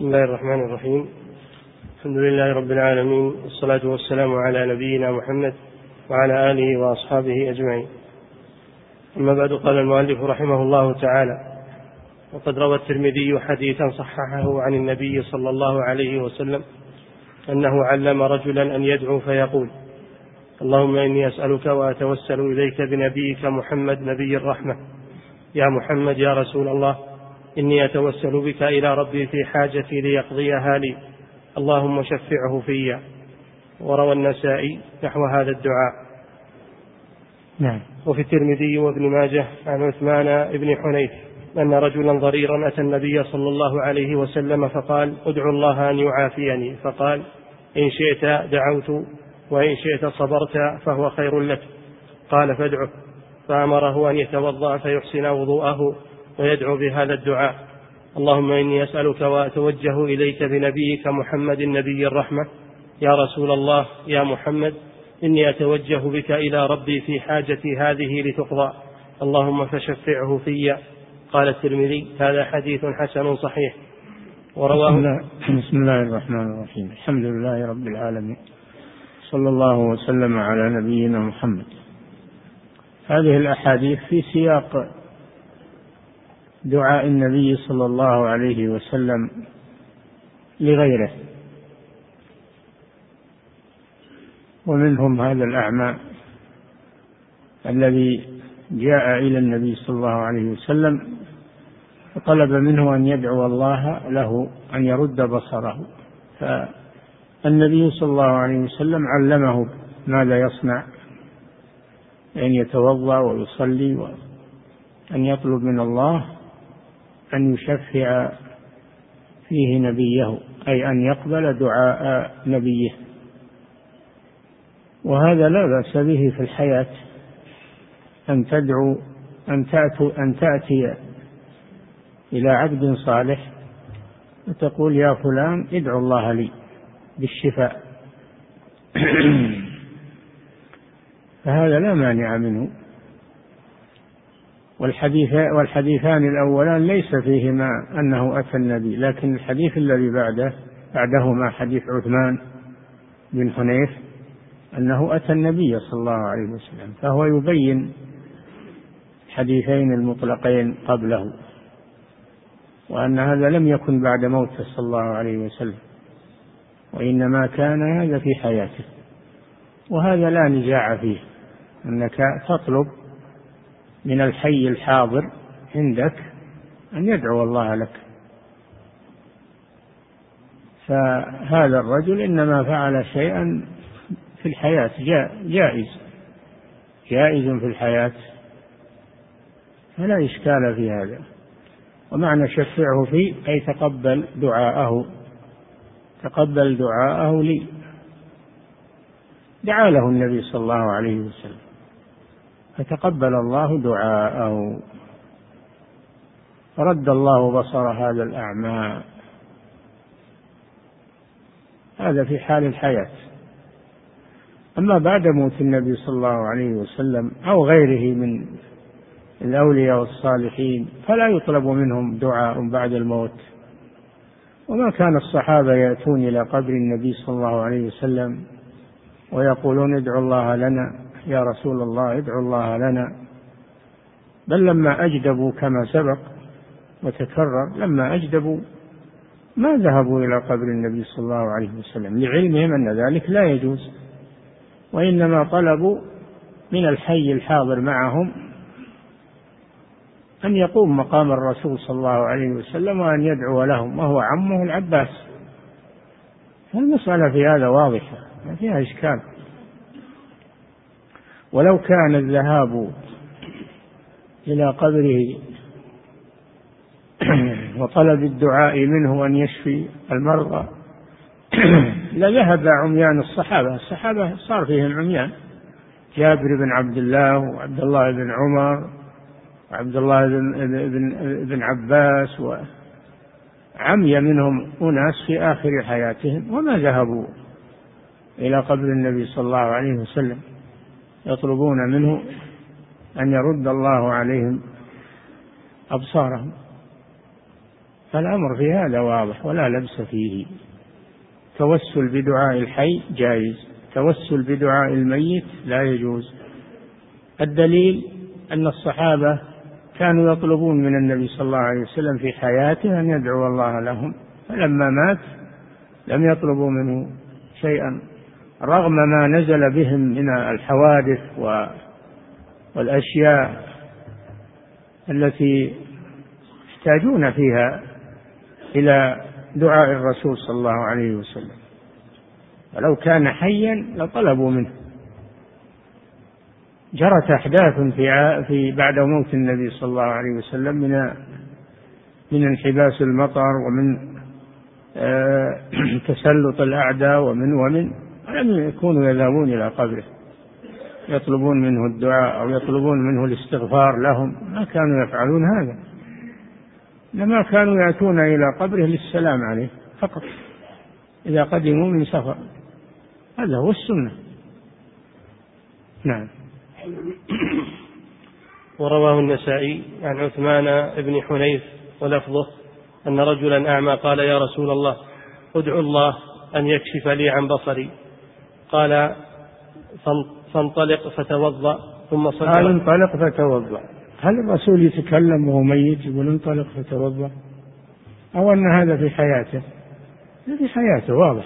بسم الله الرحمن الرحيم. الحمد لله رب العالمين والصلاة والسلام على نبينا محمد وعلى آله وأصحابه أجمعين. أما بعد قال المؤلف رحمه الله تعالى وقد روى الترمذي حديثا صححه عن النبي صلى الله عليه وسلم أنه علم رجلا أن يدعو فيقول اللهم إني أسألك وأتوسل إليك بنبيك محمد نبي الرحمة. يا محمد يا رسول الله إني أتوسل بك إلى ربي في حاجتي ليقضيها لي. اللهم شفعه في وروى النسائي نحو هذا الدعاء. نعم. وفي الترمذي وابن ماجه عن عثمان بن حنيف أن رجلا ضريرا أتى النبي صلى الله عليه وسلم فقال ادعو الله أن يعافيني. فقال إن شئت دعوت وإن شئت صبرت فهو خير لك. قال فادعه. فأمره أن يتوضأ فيحسن وضوءه. ويدعو بهذا الدعاء. اللهم إني أسألك وأتوجه إليك بنبيك محمد نبي الرحمة. يا رسول الله يا محمد إني أتوجه بك إلى ربي في حاجتي هذه لتقضى. اللهم فشفعه في. قال الترمذي هذا حديث حسن صحيح. ورواه بسم الله, بسم الله الرحمن الرحيم. الحمد لله رب العالمين. صلى الله وسلم على نبينا محمد. هذه الأحاديث في سياق دعاء النبي صلى الله عليه وسلم لغيره. ومنهم هذا الأعمى الذي جاء إلى النبي صلى الله عليه وسلم فطلب منه أن يدعو الله له أن يرد بصره. فالنبي صلى الله عليه وسلم علمه ماذا يصنع أن يتوضأ ويصلي وأن يطلب من الله أن يشفع فيه نبيه أي أن يقبل دعاء نبيه. وهذا لا بأس به في الحياة أن تدعو أن تأتي أن تأتي إلى عبد صالح وتقول يا فلان ادعو الله لي بالشفاء. فهذا لا مانع منه. والحديث والحديثان الأولان ليس فيهما أنه أتى النبي لكن الحديث الذي بعده بعدهما حديث عثمان بن حنيف أنه أتى النبي صلى الله عليه وسلم فهو يبين الحديثين المطلقين قبله وأن هذا لم يكن بعد موته صلى الله عليه وسلم وإنما كان هذا في حياته وهذا لا نزاع فيه أنك تطلب من الحي الحاضر عندك أن يدعو الله لك. فهذا الرجل إنما فعل شيئا في الحياة جائز. جائز في الحياة. فلا إشكال في هذا. ومعنى شفعه فيه أي تقبل دعاءه. تقبل دعاءه لي. دعا له النبي صلى الله عليه وسلم. فتقبل الله دعاءه. رد الله بصر هذا الأعمى. هذا في حال الحياة. أما بعد موت النبي صلى الله عليه وسلم أو غيره من الأولياء والصالحين فلا يطلب منهم دعاء بعد الموت. وما كان الصحابة يأتون إلى قبر النبي صلى الله عليه وسلم ويقولون ادعوا الله لنا. يا رسول الله ادعوا الله لنا. بل لما أجدبوا كما سبق وتكرر لما أجدبوا ما ذهبوا إلى قبر النبي صلى الله عليه وسلم لعلمهم أن ذلك لا يجوز وإنما طلبوا من الحي الحاضر معهم أن يقوم مقام الرسول صلى الله عليه وسلم وأن يدعو لهم وهو عمه العباس. المسألة في هذا واضحة ما فيها إشكال. ولو كان الذهاب إلى قبره وطلب الدعاء منه أن يشفي المرضى لذهب عميان الصحابة. الصحابة صار فيهم عميان. جابر بن عبد الله وعبد الله بن عمر وعبد الله بن, بن, بن عباس وعمي منهم أناس في آخر حياتهم وما ذهبوا إلى قبر النبي صلى الله عليه وسلم. يطلبون منه أن يرد الله عليهم أبصارهم. فالأمر في هذا واضح ولا لبس فيه. توسل بدعاء الحي جائز توسل بدعاء الميت لا يجوز. الدليل أن الصحابة كانوا يطلبون من النبي صلى الله عليه وسلم في حياته أن يدعو الله لهم فلما مات لم يطلبوا منه شيئا. رغم ما نزل بهم من الحوادث والأشياء التي يحتاجون فيها إلى دعاء الرسول صلى الله عليه وسلم. ولو كان حيا لطلبوا منه. جرت أحداث في في بعد موت النبي صلى الله عليه وسلم من من انحباس المطر ومن آه، تسلط الأعداء ومن ومن لم يكونوا يذهبون إلى قبره. يطلبون منه الدعاء أو يطلبون منه الاستغفار لهم. ما كانوا يفعلون هذا. إنما كانوا يأتون إلى قبره للسلام عليه فقط. إذا قدموا من سفر. هذا هو السنة. نعم. ورواه النسائي عن عثمان بن حنيف ولفظه أن رجلا أعمى قال يا رسول الله ادعو الله أن يكشف لي عن بصري. قال فانطلق فتوضأ ثم صلى. قال انطلق فتوضأ. هل الرسول يتكلم وهو ميت يقول انطلق فتوضأ أو أن هذا في حياته؟ في حياته واضح.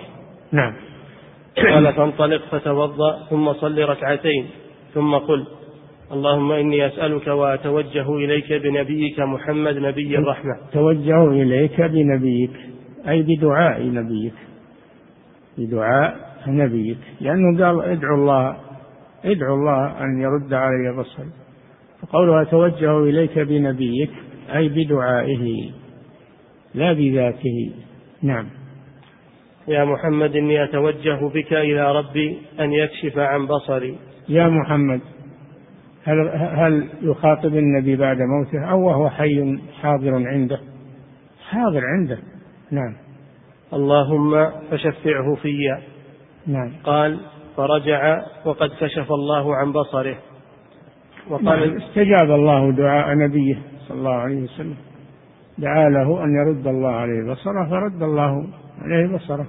نعم. قال فانطلق فتوضأ ثم صل ركعتين ثم قل اللهم إني أسألك وأتوجه إليك بنبيك محمد نبي الرحمة. توجه إليك بنبيك أي بدعاء نبيك. بدعاء نبيك لأنه قال ادعو الله ادعو الله أن يرد علي بصري. فقوله أتوجه إليك بنبيك أي بدعائه لا بذاته. نعم. يا محمد إني أتوجه بك إلى ربي أن يكشف عن بصري. يا محمد هل هل يخاطب النبي بعد موته أو وهو حي حاضر عنده؟ حاضر عنده. نعم. اللهم فشفعه في نعم. قال فرجع وقد كشف الله عن بصره. وقال نعم. استجاب الله دعاء نبيه صلى الله عليه وسلم. دعا له أن يرد الله عليه بصره فرد الله عليه بصره.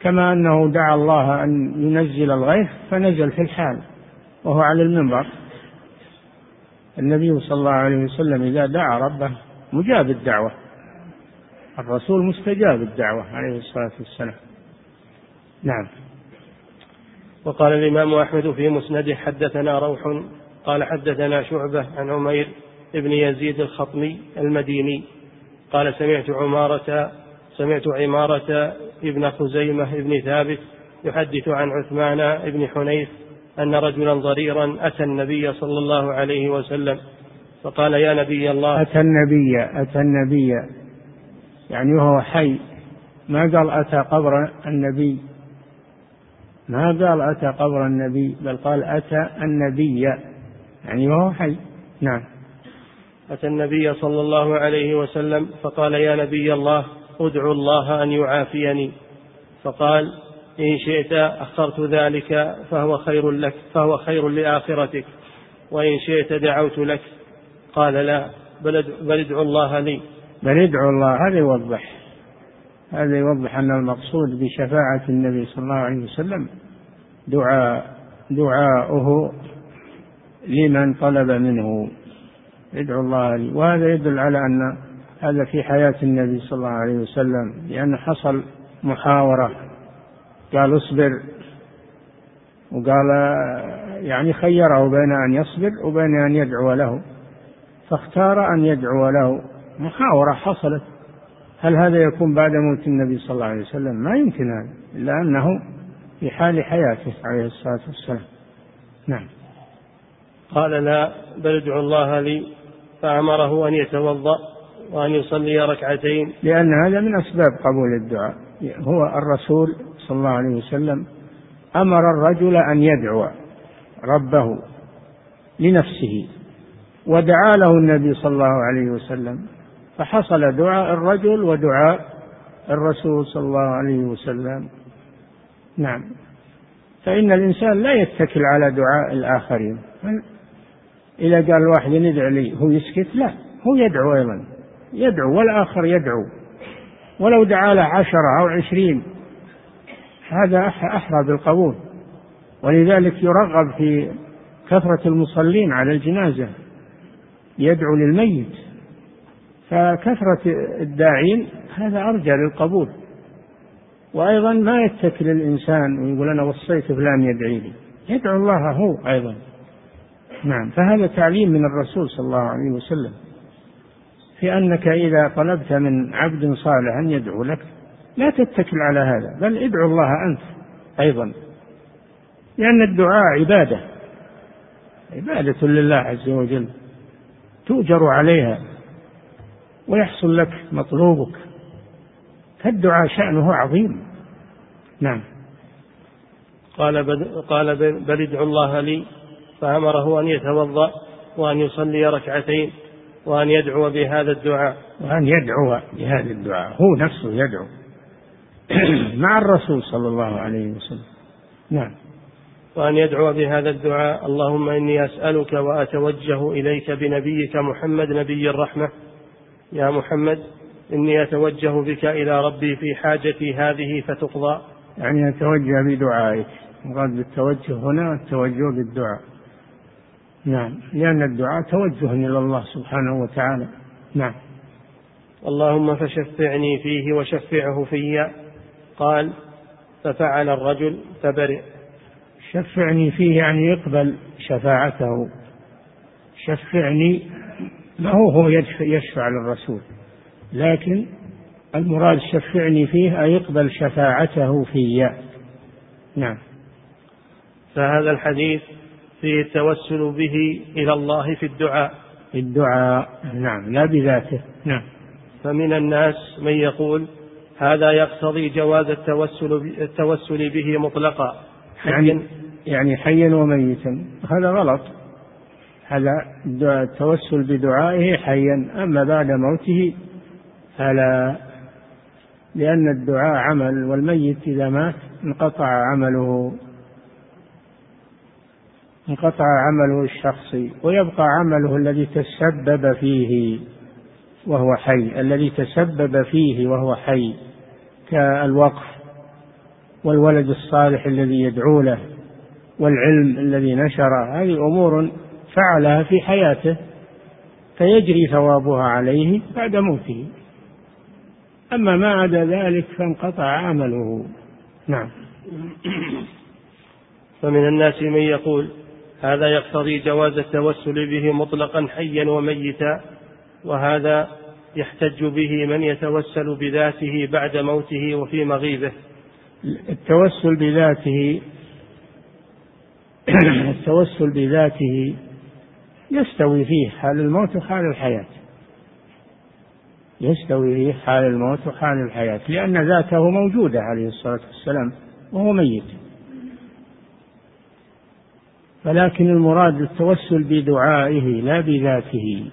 كما أنه دعا الله أن ينزل الغيث فنزل في الحال وهو على المنبر. النبي صلى الله عليه وسلم إذا دعا ربه مجاب الدعوة. الرسول مستجاب الدعوة عليه الصلاة والسلام. نعم. وقال الإمام أحمد في مسنده حدثنا روح قال حدثنا شعبة عن عمير بن يزيد الخطمي المديني قال سمعت عمارة سمعت عمارة ابن خزيمة ابن ثابت يحدث عن عثمان بن حنيف أن رجلا ضريرا أتى النبي صلى الله عليه وسلم فقال يا نبي الله. أتى النبي أتى النبي يعني وهو حي ما قال أتى قبر النبي. ما قال أتى قبر النبي بل قال أتى النبي يعني وهو حي. نعم. أتى النبي صلى الله عليه وسلم فقال يا نبي الله ادعو الله أن يعافيني. فقال إن شئت أخرت ذلك فهو خير لك فهو خير لآخرتك. وإن شئت دعوت لك قال لا بل ادعو الله لي. بل ادعو الله هذا يوضح هذا يوضح أن المقصود بشفاعة النبي صلى الله عليه وسلم دعاء دعاؤه لمن طلب منه. ادعو الله لي. وهذا يدل على أن هذا في حياة النبي صلى الله عليه وسلم لأن حصل محاورة. قال اصبر. وقال يعني خيره بين أن يصبر وبين أن يدعو له. فاختار أن يدعو له. محاورة حصلت. هل هذا يكون بعد موت النبي صلى الله عليه وسلم؟ ما يمكن هذا إلا أنه في حال حياته عليه الصلاة والسلام. نعم. قال لا بل ادعو الله لي فأمره أن يتوضأ وأن يصلي ركعتين. لأن هذا من أسباب قبول الدعاء. هو الرسول صلى الله عليه وسلم أمر الرجل أن يدعو ربه لنفسه ودعا له النبي صلى الله عليه وسلم فحصل دعاء الرجل ودعاء الرسول صلى الله عليه وسلم. نعم. فإن الإنسان لا يتكل على دعاء الآخرين. إذا قال الواحد ندعي لي هو يسكت؟ لا هو يدعو أيضا. يدعو والآخر يدعو. ولو دعا له عشرة أو عشرين هذا أحرى بالقبول. ولذلك يرغب في كثرة المصلين على الجنازة. يدعو للميت. فكثرة الداعين هذا أرجى للقبول. وأيضا ما يتكل الإنسان ويقول أنا وصيت فلان يدعي لي. يدعو الله هو أيضا. نعم فهذا تعليم من الرسول صلى الله عليه وسلم. في أنك إذا طلبت من عبد صالح أن يدعو لك لا تتكل على هذا بل ادعو الله أنت أيضا. لأن الدعاء عبادة. عبادة لله عز وجل. تؤجر عليها. ويحصل لك مطلوبك. فالدعاء شأنه عظيم. نعم. قال بل, قال بل ادعوا الله لي. فأمره أن يتوضأ وأن يصلي ركعتين وأن يدعو بهذا الدعاء. وأن يدعو بهذا الدعاء. هو نفسه يدعو. مع الرسول صلى الله عليه وسلم. نعم. وأن يدعو بهذا الدعاء. اللهم إني أسألك وأتوجه إليك بنبيك محمد نبي الرحمة. يا محمد إني أتوجه بك إلى ربي في حاجتي هذه فتقضى. يعني أتوجه بدعائك. مراد بالتوجه هنا التوجه بالدعاء. نعم. لأن الدعاء توجه إلى الله سبحانه وتعالى. نعم. اللهم فشفعني فيه وشفعه في. قال ففعل الرجل فبرئ. شفعني فيه يعني يقبل شفاعته. شفعني ما هو هو يشفع للرسول. لكن المراد شفعني فيه أن يقبل شفاعته في نعم. فهذا الحديث فيه التوسل به إلى الله في الدعاء. في الدعاء. نعم. لا بذاته. نعم. فمن الناس من يقول هذا يقتضي جواز التوسل التوسل به مطلقا. يعني يعني حيا وميتا. هذا غلط. هذا التوسل بدعائه حيا. أما بعد موته فلا لأن الدعاء عمل والميت إذا مات انقطع عمله انقطع عمله الشخصي ويبقى عمله الذي تسبب فيه وهو حي الذي تسبب فيه وهو حي كالوقف والولد الصالح الذي يدعو له والعلم الذي نشره هذه أمور فعلها في حياته فيجري ثوابها عليه بعد موته. أما ما عدا ذلك فانقطع عمله. نعم. فمن الناس من يقول هذا يقتضي جواز التوسل به مطلقا حيا وميتا وهذا يحتج به من يتوسل بذاته بعد موته وفي مغيبه. التوسل بذاته التوسل بذاته يستوي فيه حال الموت وحال الحياة. يستوي فيه حال الموت وحال الحياة لأن ذاته موجودة عليه الصلاة والسلام وهو ميت. ولكن المراد التوسل بدعائه لا بذاته.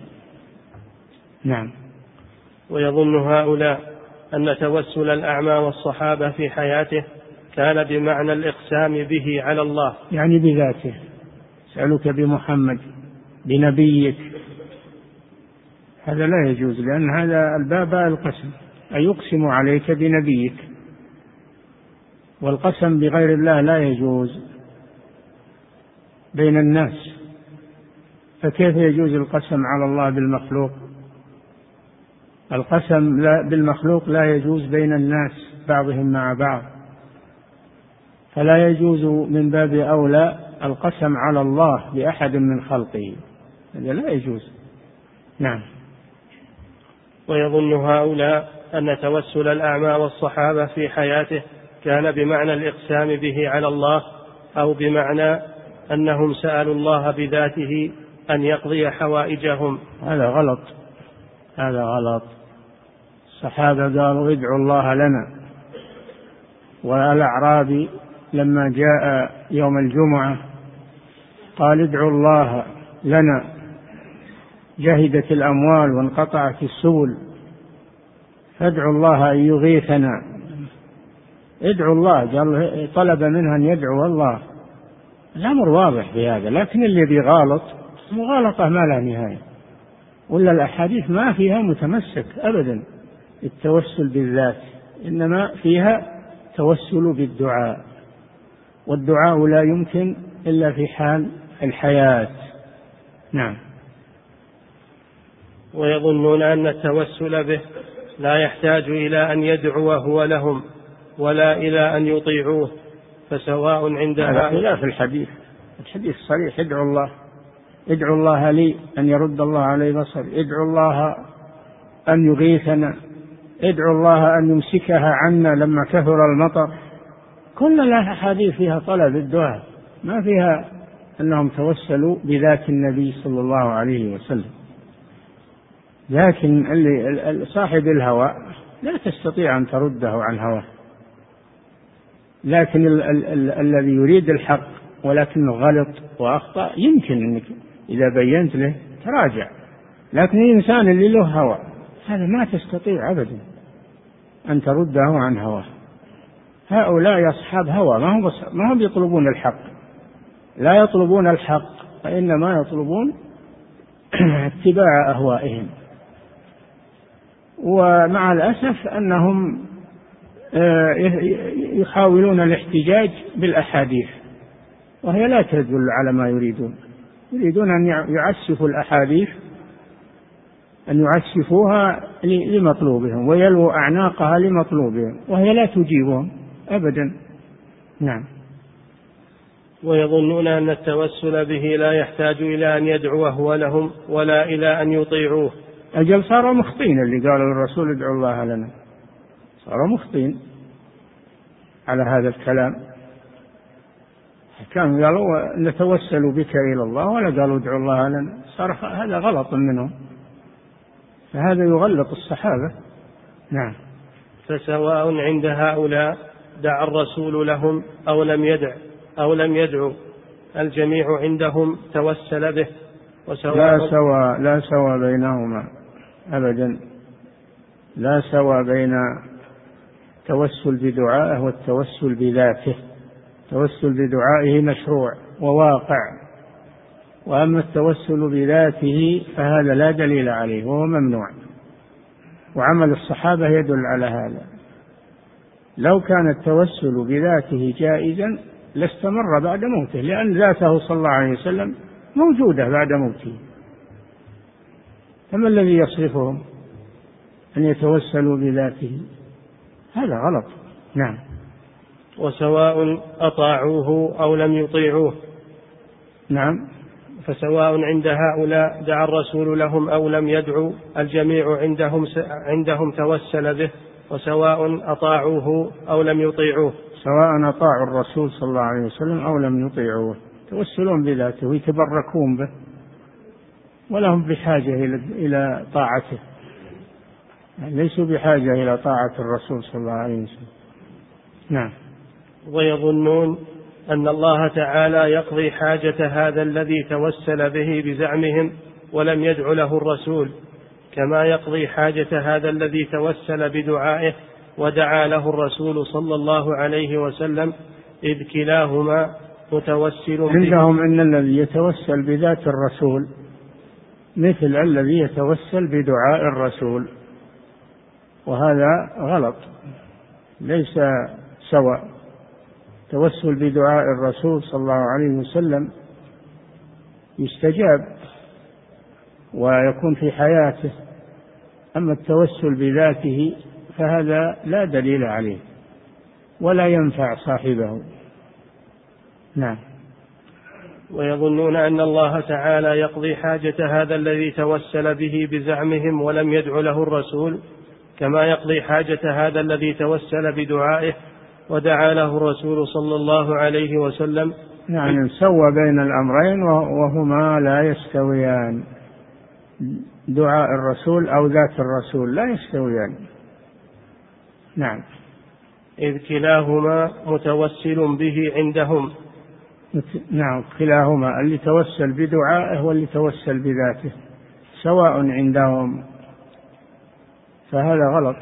نعم. ويظن هؤلاء أن توسل الأعمى والصحابة في حياته كان بمعنى الإقسام به على الله. يعني بذاته. أسألك بمحمد. بنبيك. هذا لا يجوز لأن هذا الباب القسم. أيقسم عليك بنبيك؟ والقسم بغير الله لا يجوز بين الناس. فكيف يجوز القسم على الله بالمخلوق؟ القسم لا بالمخلوق لا يجوز بين الناس بعضهم مع بعض. فلا يجوز من باب أولى القسم على الله بأحد من خلقه. هذا لا يجوز. نعم. ويظن هؤلاء أن توسل الأعمى والصحابة في حياته كان بمعنى الإقسام به على الله أو بمعنى أنهم سألوا الله بذاته أن يقضي حوائجهم. هذا غلط. هذا غلط. الصحابة قالوا ادعوا الله لنا. والأعرابي لما جاء يوم الجمعة قال ادعوا الله لنا. جهدت الأموال وانقطعت السبل. فادعوا الله أن يغيثنا. ادعوا الله قال طلب منها أن يدعو الله. الأمر واضح في هذا لكن الذي غالط مغالطة ما لا نهاية. ولا الأحاديث ما فيها متمسك أبدا. التوسل بالذات إنما فيها توسل بالدعاء. والدعاء لا يمكن إلا في حال الحياة. نعم. ويظنون أن التوسل به لا يحتاج إلى أن يدعو هو لهم ولا إلى أن يطيعوه فسواء عند هذا خلاف الحديث. الحديث صريح ادعوا الله. ادعوا الله لي أن يرد الله علي بصر ادعوا الله أن يغيثنا. ادعوا الله أن يمسكها عنا لما كثر المطر. كل الأحاديث فيها طلب الدعاء. ما فيها أنهم توسلوا بذات النبي صلى الله عليه وسلم. لكن اللي صاحب الهوى لا تستطيع أن ترده عن هواه لكن ال ال ال الذي يريد الحق ولكنه غلط وأخطأ يمكن أنك إذا بينت له تراجع. لكن الإنسان اللي له هوى هذا ما تستطيع أبدا أن ترده عن هواه. هؤلاء أصحاب هوى ما هم ما هم يطلبون الحق. لا يطلبون الحق فإنما يطلبون اتباع أهوائهم. ومع الأسف أنهم آه، يحاولون الاحتجاج بالأحاديث وهي لا تدل على ما يريدون. يريدون أن يعسفوا الأحاديث أن يعسفوها لمطلوبهم ويلووا أعناقها لمطلوبهم وهي لا تجيبهم أبدا. نعم. ويظنون أن التوسل به لا يحتاج إلى أن يدعو هو لهم ولا إلى أن يطيعوه. أجل صاروا مخطين اللي قالوا للرسول ادعوا الله لنا. صاروا مخطين على هذا الكلام. كانوا قالوا نتوسل بك إلى الله ولا قالوا ادعوا الله لنا. صار هذا غلط منهم. فهذا يغلط الصحابة. نعم. فسواء عند هؤلاء دعا الرسول لهم أو لم يدع أو لم يدعو الجميع عندهم توسل به. وسواء لا سوى لا سوى بينهما. أبدا. لا سوى بين التوسل بدعائه والتوسل بذاته. التوسل بدعائه مشروع وواقع. وأما التوسل بذاته فهذا لا دليل عليه وهو ممنوع. وعمل الصحابة يدل على هذا. لو كان التوسل بذاته جائزا لاستمر بعد موته لأن ذاته صلى الله عليه وسلم موجودة بعد موته. فما الذي يصرفهم أن يتوسلوا بذاته هذا غلط. نعم. وسواء أطاعوه أو لم يطيعوه. نعم. فسواء عند هؤلاء دعا الرسول لهم أو لم يدعوا الجميع عندهم عندهم توسل به. وسواء أطاعوه أو لم يطيعوه. سواء أطاعوا الرسول صلى الله عليه وسلم أو لم يطيعوه. توسلون بذاته ويتبركون به. ولهم بحاجة إلى طاعته. ليسوا بحاجة إلى طاعة الرسول صلى الله عليه وسلم. نعم. ويظنون أن الله تعالى يقضي حاجة هذا الذي توسل به بزعمهم ولم يدع له الرسول كما يقضي حاجة هذا الذي توسل بدعائه ودعا له الرسول صلى الله عليه وسلم إذ كلاهما متوسل عندهم أن الذي يتوسل بذات الرسول مثل الذي يتوسل بدعاء الرسول. وهذا غلط ليس سواء. التوسل بدعاء الرسول صلى الله عليه وسلم يستجاب ويكون في حياته أما التوسل بذاته فهذا لا دليل عليه ولا ينفع صاحبه. نعم. ويظنون أن الله تعالى يقضي حاجة هذا الذي توسل به بزعمهم ولم يدع له الرسول كما يقضي حاجة هذا الذي توسل بدعائه ودعا له الرسول صلى الله عليه وسلم. يعني سوى بين الأمرين وهما لا يستويان. دعاء الرسول أو ذات الرسول لا يستويان. نعم. إذ كلاهما متوسل به عندهم. نعم كلاهما اللي توسل بدعائه واللي توسل بذاته سواء عندهم. فهذا غلط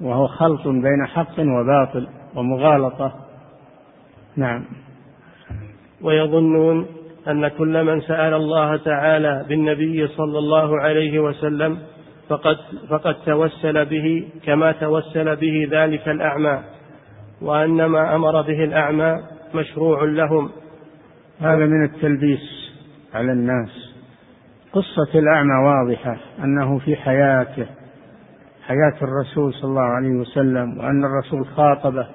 وهو خلط بين حق وباطل ومغالطة. نعم. ويظنون أن كل من سأل الله تعالى بالنبي صلى الله عليه وسلم فقد, فقد توسل به كما توسل به ذلك الأعمى وأن ما أمر به الأعمى مشروع لهم. هذا من التلبيس على الناس. قصة الأعمى واضحة أنه في حياته حياة الرسول صلى الله عليه وسلم وأن الرسول خاطبه.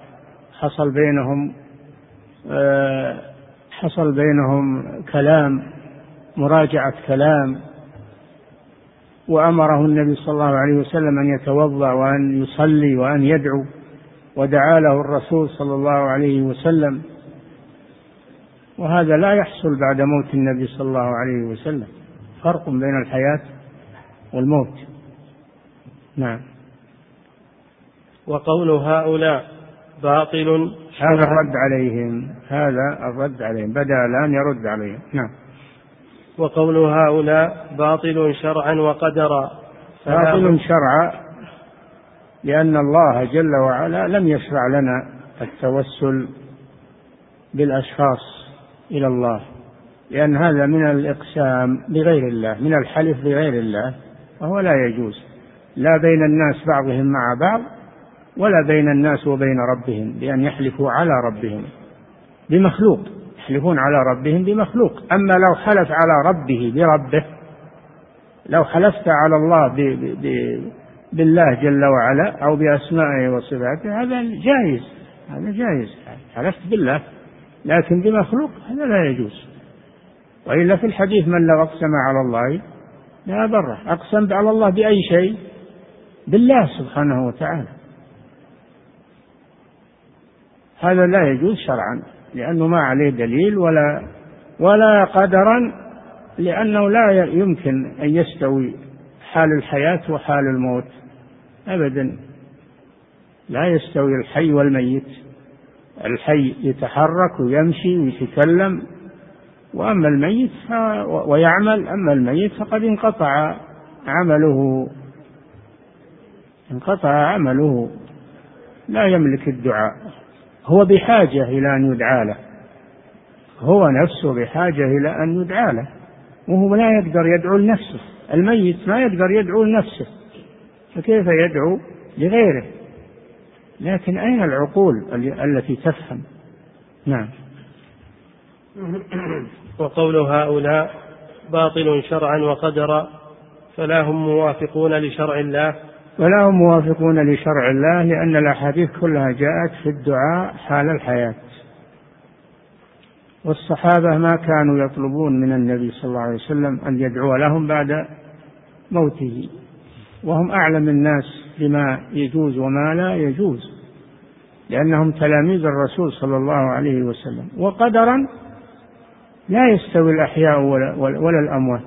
حصل بينهم آه، حصل بينهم كلام مراجعة كلام. وأمره النبي صلى الله عليه وسلم أن يتوضأ وأن يصلي وأن يدعو ودعا له الرسول صلى الله عليه وسلم. وهذا لا يحصل بعد موت النبي صلى الله عليه وسلم. فرق بين الحياة والموت. نعم. وقول هؤلاء باطل. هذا الرد عليهم. هذا الرد عليهم. بدا الآن يرد عليهم. نعم. وقول هؤلاء باطل شرعا وقدرا. باطل شرعا لأن الله جل وعلا لم يشرع لنا التوسل بالأشخاص. إلى الله. لأن هذا من الإقسام بغير الله من الحلف بغير الله وهو لا يجوز. لا بين الناس بعضهم مع بعض ولا بين الناس وبين ربهم بأن يحلفوا على ربهم بمخلوق. يحلفون على ربهم بمخلوق. أما لو حلف على ربه بربه لو حلفت على الله ب ب بالله جل وعلا أو بأسمائه وصفاته هذا جائز. هذا جائز. حلفت بالله. لكن بمخلوق هذا لا يجوز. وإلا في الحديث من لو أقسم على الله لا بره أقسم على الله بأي شيء؟ بالله سبحانه وتعالى. هذا لا يجوز شرعا لأنه ما عليه دليل ولا ولا قدرا لأنه لا يمكن أن يستوي حال الحياة وحال الموت أبدا. لا يستوي الحي والميت. الحي يتحرك ويمشي ويتكلم وأما الميت ويعمل أما الميت فقد انقطع عمله. انقطع عمله. لا يملك الدعاء. هو بحاجة إلى أن يدعى له. هو نفسه بحاجة إلى أن يدعى له. وهو لا يقدر يدعو لنفسه. الميت ما يقدر يدعو لنفسه. فكيف يدعو لغيره؟ لكن أين العقول التي تفهم؟ نعم. وقول هؤلاء باطل شرعا وقدرا فلا هم موافقون لشرع الله؟ ولا هم موافقون لشرع الله لأن الأحاديث كلها جاءت في الدعاء حال الحياة. والصحابة ما كانوا يطلبون من النبي صلى الله عليه وسلم أن يدعو لهم بعد موته. وهم أعلم الناس بما يجوز وما لا يجوز لأنهم تلاميذ الرسول صلى الله عليه وسلم وقدرا لا يستوي الأحياء ولا, ولا الأموات.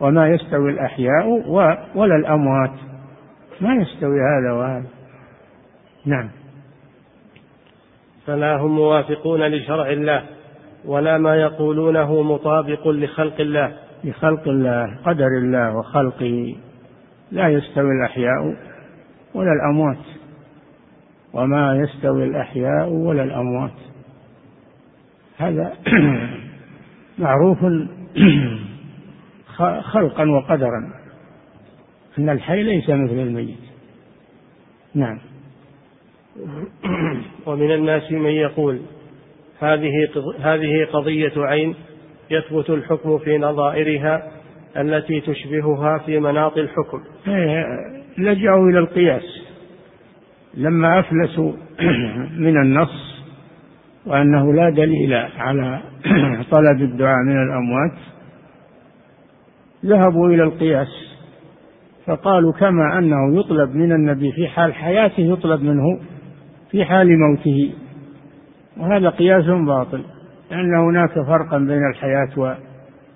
وما يستوي الأحياء ولا الأموات. ما يستوي هذا وهذا. نعم. فلا هم موافقون لشرع الله ولا ما يقولونه مطابق لخلق الله. لخلق الله قدر الله وخلقه. لا يستوي الأحياء ولا الأموات. وما يستوي الأحياء ولا الأموات. هذا معروف خلقا وقدرا. أن الحي ليس مثل الميت. نعم. ومن الناس من يقول هذه هذه قضية عين يثبت الحكم في نظائرها التي تشبهها في مناط الحكم. إيه، لجأوا إلى القياس. لما أفلسوا من النص وأنه لا دليل على طلب الدعاء من الأموات ذهبوا إلى القياس. فقالوا كما أنه يطلب من النبي في حال حياته يطلب منه في حال موته. وهذا قياس باطل لأن هناك فرقا بين الحياة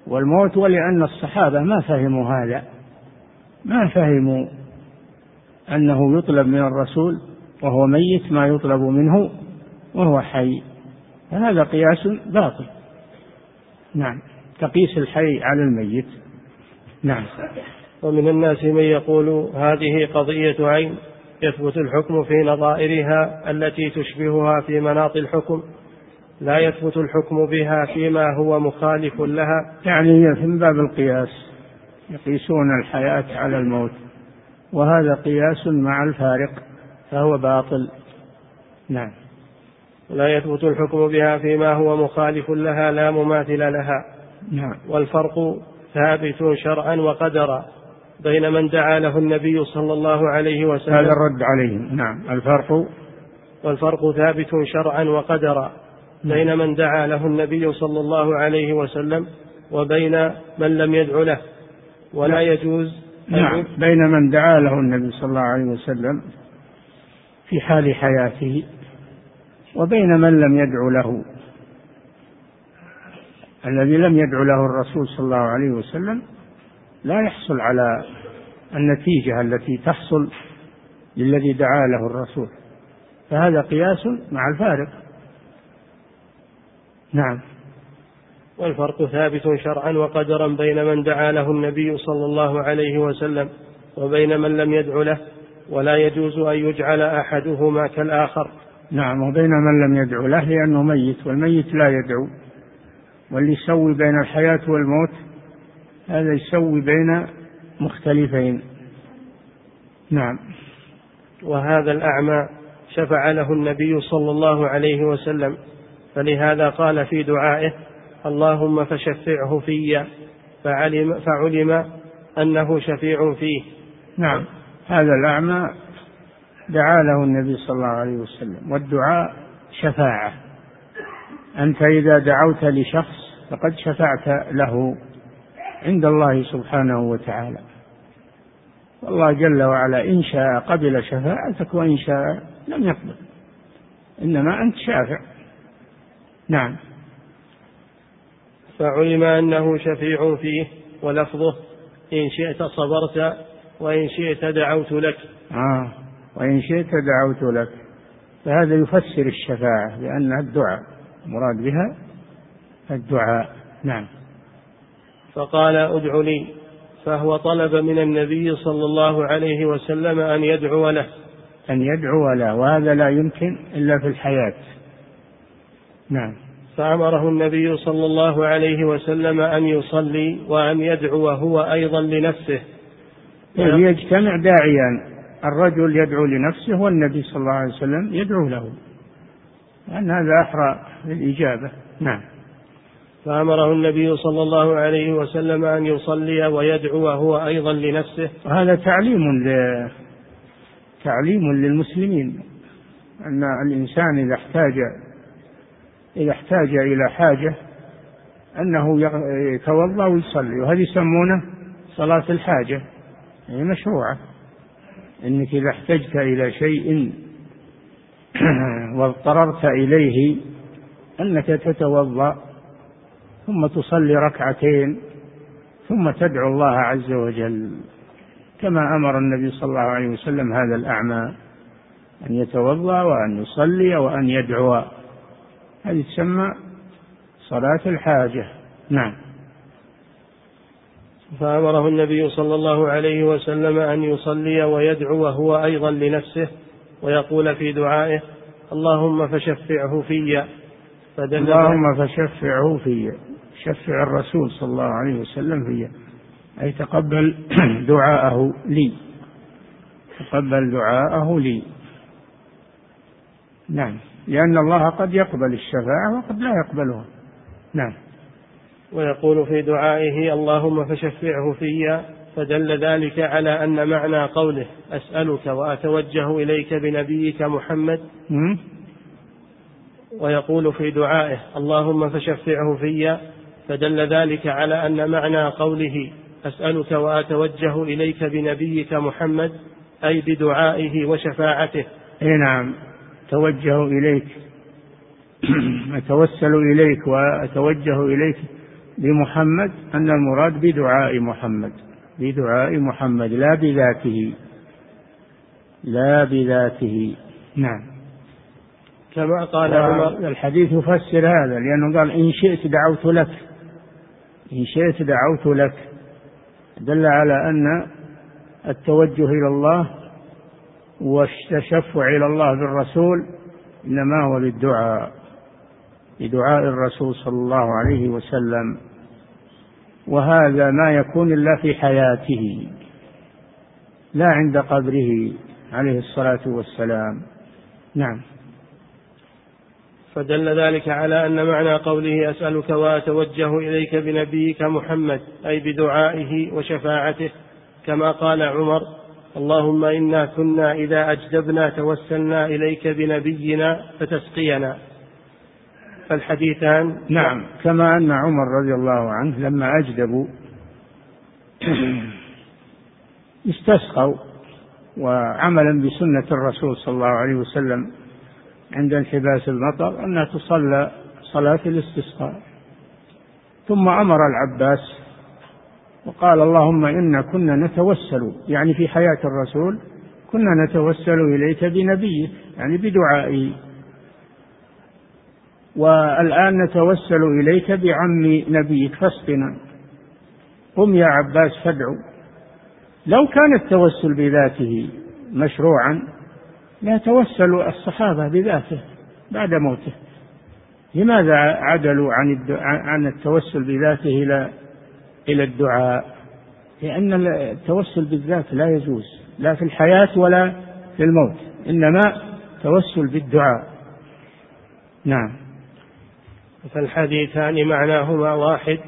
والموت ولأن الصحابة ما فهموا هذا. ما فهموا أنه يطلب من الرسول وهو ميت ما يطلب منه وهو حي. فهذا قياس باطل. نعم. تقيس الحي على الميت. نعم. ومن الناس من يقول هذه قضية عين يثبت الحكم في نظائرها التي تشبهها في مناط الحكم. لا يثبت الحكم بها فيما هو مخالف لها. يعني هي في باب القياس يقيسون الحياة على الموت. وهذا قياس مع الفارق فهو باطل. نعم. لا يثبت الحكم بها فيما هو مخالف لها لا مماثل لها. نعم. والفرق ثابت شرعا وقدرا بين من دعا له النبي صلى الله عليه وسلم. هذا الرد عليهم. نعم. الفرق؟ والفرق ثابت شرعا وقدرا بين من دعا له النبي صلى الله عليه وسلم وبين من لم يدع له. ولا يجوز نعم. بين من دعا له النبي صلى الله عليه وسلم في حال حياته وبين من لم يدع له. الذي لم يدع له الرسول صلى الله عليه وسلم لا يحصل على النتيجة التي تحصل للذي دعا له الرسول. فهذا قياس مع الفارق. نعم. والفرق ثابت شرعا وقدرا بين من دعا له النبي صلى الله عليه وسلم وبين من لم يدع له ولا يجوز أن يجعل أحدهما كالآخر. نعم وبين من لم يدعو له لأنه ميت والميت لا يدعو. واللي يسوي بين الحياة والموت هذا يسوي بين مختلفين. نعم. وهذا الأعمى شفع له النبي صلى الله عليه وسلم فلهذا قال في دعائه اللهم فشفعه في فعلم, فعلم أنه شفيع فيه. نعم. هذا الأعمى دعا له النبي صلى الله عليه وسلم والدعاء شفاعة. أنت إذا دعوت لشخص فقد شفعت له عند الله سبحانه وتعالى. والله جل وعلا إن شاء قبل شفاعتك وإن شاء لم يقبل. إنما أنت شافع. نعم. فعلم أنه شفيع فيه ولفظه. إن شئت صبرت وإن شئت دعوت لك. آه وإن شئت دعوت لك. فهذا يفسر الشفاعة لأنها الدعاء. مراد بها الدعاء. نعم. فقال ادع لي. فهو طلب من النبي صلى الله عليه وسلم أن يدعو له. أن يدعو له وهذا لا يمكن إلا في الحياة. نعم. فأمره النبي صلى الله عليه وسلم أن يصلي وأن يدعو هو أيضا لنفسه. يجتمع داعيان الرجل يدعو لنفسه والنبي صلى الله عليه وسلم يدعو له. لأن هذا أحرى للإجابة. نعم. فأمره النبي صلى الله عليه وسلم أن يصلي ويدعو هو أيضا لنفسه. وهذا تعليم ل... تعليم للمسلمين. أن الإنسان إذا احتاج إذا احتاج إلى حاجة أنه يتوضأ ويصلي وهذه يسمونه صلاة الحاجة هي مشروعة. إنك إذا احتجت إلى شيء واضطررت إليه أنك تتوضأ ثم تصلي ركعتين ثم تدعو الله عز وجل. كما أمر النبي صلى الله عليه وسلم هذا الأعمى أن يتوضأ وأن يصلي وأن يدعو. هذه تسمى صلاة الحاجة. نعم. فأمره النبي صلى الله عليه وسلم أن يصلي ويدعو هو أيضا لنفسه ويقول في دعائه اللهم فشفعه في. فدل اللهم فشفعه في. شفع الرسول صلى الله عليه وسلم في. أي تقبل دعاءه لي. تقبل دعاءه لي. نعم. لأن الله قد يقبل الشفاعة وقد لا يقبلها. نعم. ويقول في دعائه اللهم فشفعه في فدل ذلك على أن معنى قوله أسألك وأتوجه إليك بنبيك محمد. ويقول في دعائه اللهم فشفعه في فدل ذلك على أن معنى قوله أسألك وأتوجه إليك بنبيك محمد أي بدعائه وشفاعته. أي نعم. أتوجه إليك. أتوسل إليك وأتوجه إليك بمحمد أن المراد بدعاء محمد. بدعاء محمد لا بذاته. لا بذاته. نعم. كما قال الحديث يفسر هذا لأنه قال إن شئت دعوت لك. إن شئت دعوت لك. دل على أن التوجه إلى الله والتشفع إلى الله بالرسول إنما هو بالدعاء بدعاء الرسول صلى الله عليه وسلم. وهذا ما يكون إلا في حياته لا عند قبره عليه الصلاة والسلام. نعم. فدل ذلك على أن معنى قوله أسألك وأتوجه إليك بنبيك محمد أي بدعائه وشفاعته كما قال عمر اللهم إنا كنا إذا أجدبنا توسلنا إليك بنبينا فتسقينا. فالحديثان نعم. كما أن عمر رضي الله عنه لما أجدبوا استسقوا وعملا بسنة الرسول صلى الله عليه وسلم عند انحباس المطر أنها تصلى صلاة الاستسقاء. ثم أمر العباس وقال اللهم إنا كنا نتوسل يعني في حياة الرسول كنا نتوسل إليك بنبيه يعني بدعائه. والآن نتوسل إليك بعم نبيك فاسقنا. قم يا عباس فادعو. لو كان التوسل بذاته مشروعا لا توسل الصحابة بذاته بعد موته. لماذا عدلوا عن عن التوسل بذاته إلى إلى الدعاء لأن التوسل بالذات لا يجوز لا في الحياة ولا في الموت إنما توسل بالدعاء. نعم. فالحديثان معناهما واحد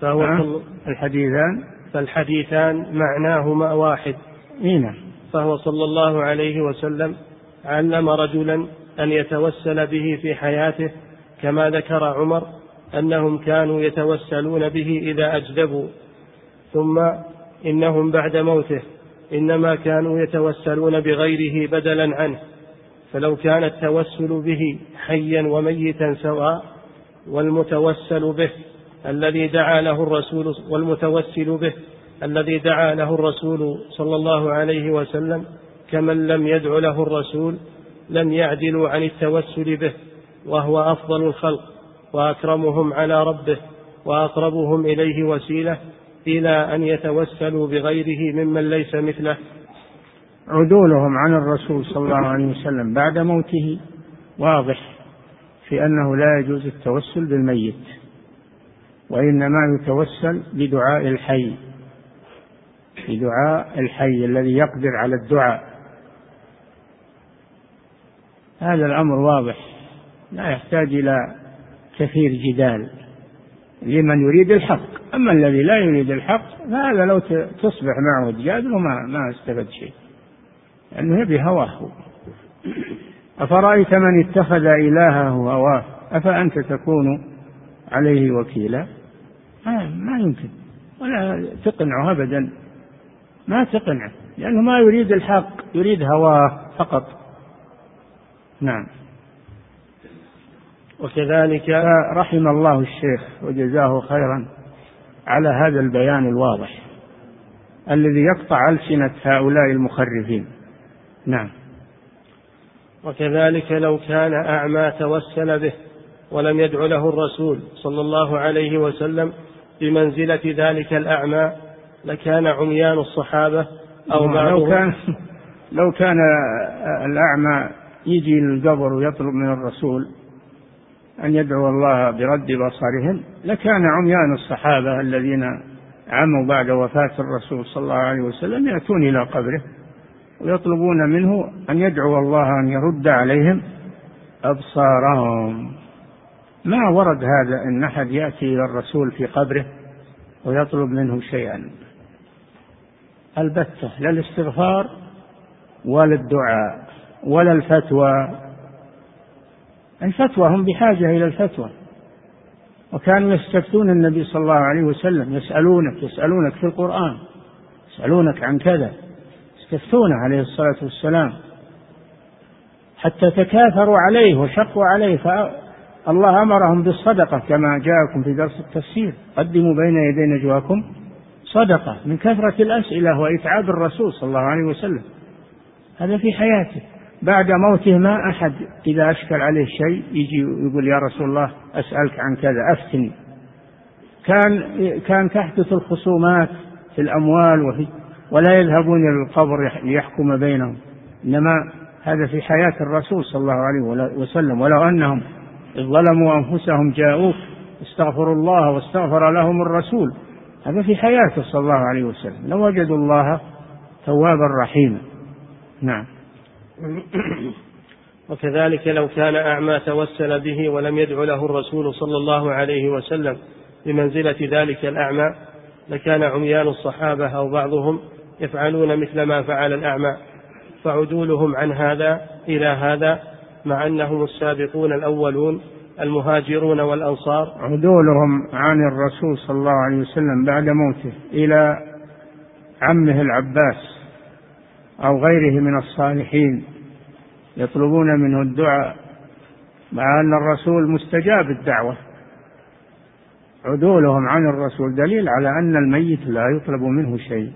فهو نعم. الحديثان؟ فالحديثان معناهما واحد. نعم. فهو صلى الله عليه وسلم علم رجلا أن يتوسل به في حياته كما ذكر عمر أنهم كانوا يتوسلون به إذا أجدبوا. ثم إنهم بعد موته إنما كانوا يتوسلون بغيره بدلا عنه. فلو كان التوسل به حيا وميتا سواء والمتوسل به الذي دعا له الرسول والمتوسل به الذي دعا له الرسول صلى الله عليه وسلم كمن لم يدع له الرسول لم يعدلوا عن التوسل به وهو أفضل الخلق. وأكرمهم على ربه وأقربهم إليه وسيلة إلى أن يتوسلوا بغيره ممن ليس مثله. عدولهم عن الرسول صلى الله عليه وسلم بعد موته واضح في أنه لا يجوز التوسل بالميت وإنما يتوسل بدعاء الحي بدعاء الحي الذي يقدر على الدعاء. هذا الأمر واضح لا يحتاج إلى كثير جدال. لمن يريد الحق. أما الذي لا يريد الحق فهذا لو تصبح معه تجادله ما ما استفد شيء. لأنه يبي هواه. أفرأيت من اتخذ إلهه هواه؟ أفأنت تكون عليه وكيلا؟ ما, ما يمكن. ولا تقنعه أبدا. ما تقنعه. لأنه ما يريد الحق يريد هواه فقط. نعم. وكذلك رحم الله الشيخ وجزاه خيرا على هذا البيان الواضح الذي يقطع ألسنة هؤلاء المخرفين. نعم. وكذلك لو كان أعمى توسل به ولم يدع له الرسول صلى الله عليه وسلم بمنزلة ذلك الأعمى لكان عميان الصحابة أو لو كان لو كان الأعمى يجي للقبر ويطلب من الرسول أن يدعو الله برد بصرهم لكان عميان الصحابة الذين عموا بعد وفاة الرسول صلى الله عليه وسلم يأتون إلى قبره ويطلبون منه أن يدعو الله أن يرد عليهم أبصارهم. ما ورد هذا أن أحد يأتي إلى الرسول في قبره ويطلب منه شيئا؟ البتة لا الاستغفار ولا الدعاء ولا الفتوى. الفتوى هم بحاجة إلى الفتوى. وكانوا يستفتون النبي صلى الله عليه وسلم يسألونك يسألونك في القرآن يسألونك عن كذا. يستفتونه عليه الصلاة والسلام. حتى تكاثروا عليه وشقوا عليه فالله أمرهم بالصدقة كما جاءكم في درس التفسير. قدموا بين يدي نجواكم صدقة من كثرة الأسئلة وإتعاب الرسول صلى الله عليه وسلم. هذا في حياته. بعد موته ما أحد إذا أشكل عليه شيء يجي يقول يا رسول الله أسألك عن كذا أفتني. كان كان تحدث الخصومات في الأموال وفي ولا يذهبون إلى القبر ليحكم بينهم. إنما هذا في حياة الرسول صلى الله عليه وسلم. ولو أنهم ظلموا أنفسهم جاءوك استغفروا الله واستغفر لهم الرسول. هذا في حياته صلى الله عليه وسلم. لوجدوا الله توابا رحيما. نعم. وكذلك لو كان أعمى توسل به ولم يدع له الرسول صلى الله عليه وسلم بمنزلة ذلك الأعمى لكان عميان الصحابة أو بعضهم يفعلون مثل ما فعل الأعمى. فعدولهم عن هذا إلى هذا مع أنهم السابقون الأولون المهاجرون والأنصار. عدولهم عن الرسول صلى الله عليه وسلم بعد موته إلى عمه العباس. أو غيره من الصالحين يطلبون منه الدعاء مع أن الرسول مستجاب الدعوة. عدولهم عن الرسول دليل على أن الميت لا يطلب منه شيء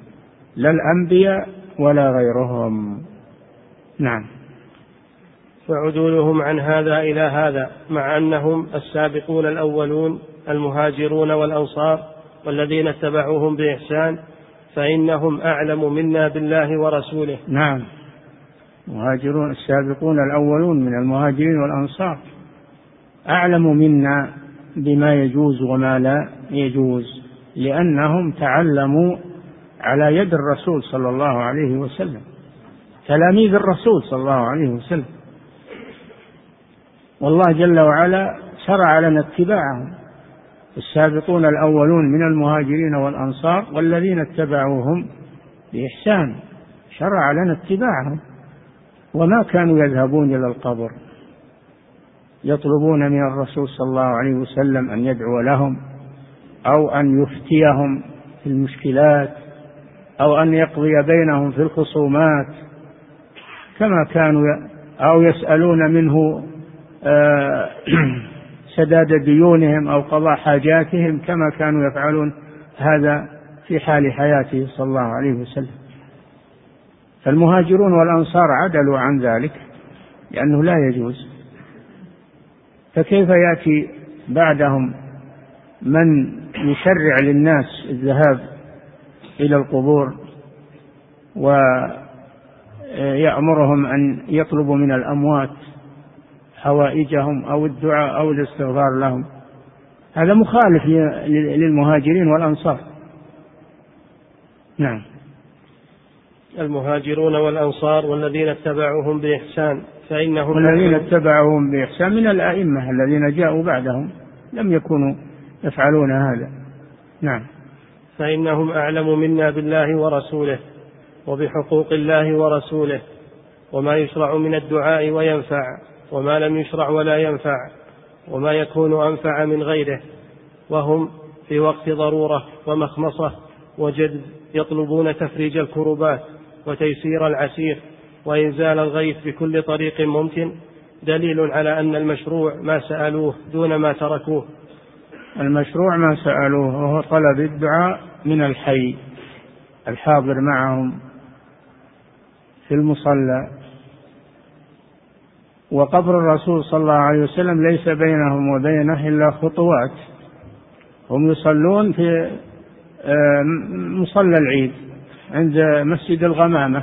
لا الأنبياء ولا غيرهم. نعم. فعدولهم عن هذا إلى هذا مع أنهم السابقون الأولون المهاجرون والأنصار والذين اتبعوهم بإحسان فإنهم أعلم منا بالله ورسوله. نعم. المهاجرون السابقون الأولون من المهاجرين والأنصار. أعلم منا بما يجوز وما لا يجوز لأنهم تعلموا على يد الرسول صلى الله عليه وسلم. تلاميذ الرسول صلى الله عليه وسلم. والله جل وعلا شرع لنا اتباعهم. السابقون الأولون من المهاجرين والأنصار والذين اتبعوهم بإحسان شرع لنا اتباعهم. وما كانوا يذهبون إلى القبر يطلبون من الرسول صلى الله عليه وسلم أن يدعو لهم أو أن يفتيهم في المشكلات أو أن يقضي بينهم في الخصومات. كما كانوا أو يسألون منه آه، سداد ديونهم أو قضاء حاجاتهم كما كانوا يفعلون. هذا في حال حياته صلى الله عليه وسلم. فالمهاجرون والأنصار عدلوا عن ذلك لأنه لا يجوز. فكيف يأتي بعدهم من يشرع للناس الذهاب إلى القبور ويأمرهم أن يطلبوا من الأموات حوائجهم أو الدعاء أو الاستغفار لهم. هذا مخالف للمهاجرين والأنصار. نعم. المهاجرون والأنصار والذين اتبعوهم بإحسان فإنهم والذين اتبعوهم بإحسان من الأئمة الذين جاءوا بعدهم. لم يكونوا يفعلون هذا. نعم. فإنهم أعلم منا بالله ورسوله وبحقوق الله ورسوله وما يشرع من الدعاء وينفع. وما لم يشرع ولا ينفع وما يكون أنفع من غيره وهم في وقت ضرورة ومخمصة وجد يطلبون تفريج الكربات وتيسير العسير وإنزال الغيث بكل طريق ممكن دليل على أن المشروع ما سألوه دون ما تركوه. المشروع ما سألوه وهو طلب الدعاء من الحي الحاضر معهم في المصلى وقبر الرسول صلى الله عليه وسلم ليس بينهم وبينه إلا خطوات. هم يصلون في آه، مصلى العيد عند مسجد الغمامة.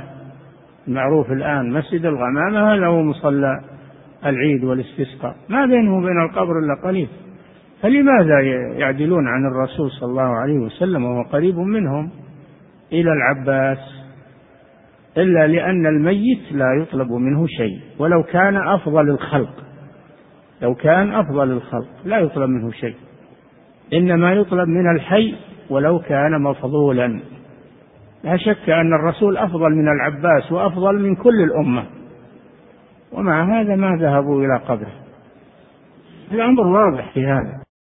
المعروف الآن مسجد الغمامة هذا هو مصلى العيد والاستسقاء. ما بينه وبين القبر إلا قليل. فلماذا يعدلون عن الرسول صلى الله عليه وسلم وهو قريب منهم؟ إلى العباس. إلا لأن الميت لا يطلب منه شيء. ولو كان أفضل الخلق لو كان أفضل الخلق لا يطلب منه شيء. إنما يطلب من الحي ولو كان مفضولا. لا شك أن الرسول أفضل من العباس وأفضل من كل الأمة. ومع هذا ما ذهبوا إلى قبره. الأمر واضح في هذا.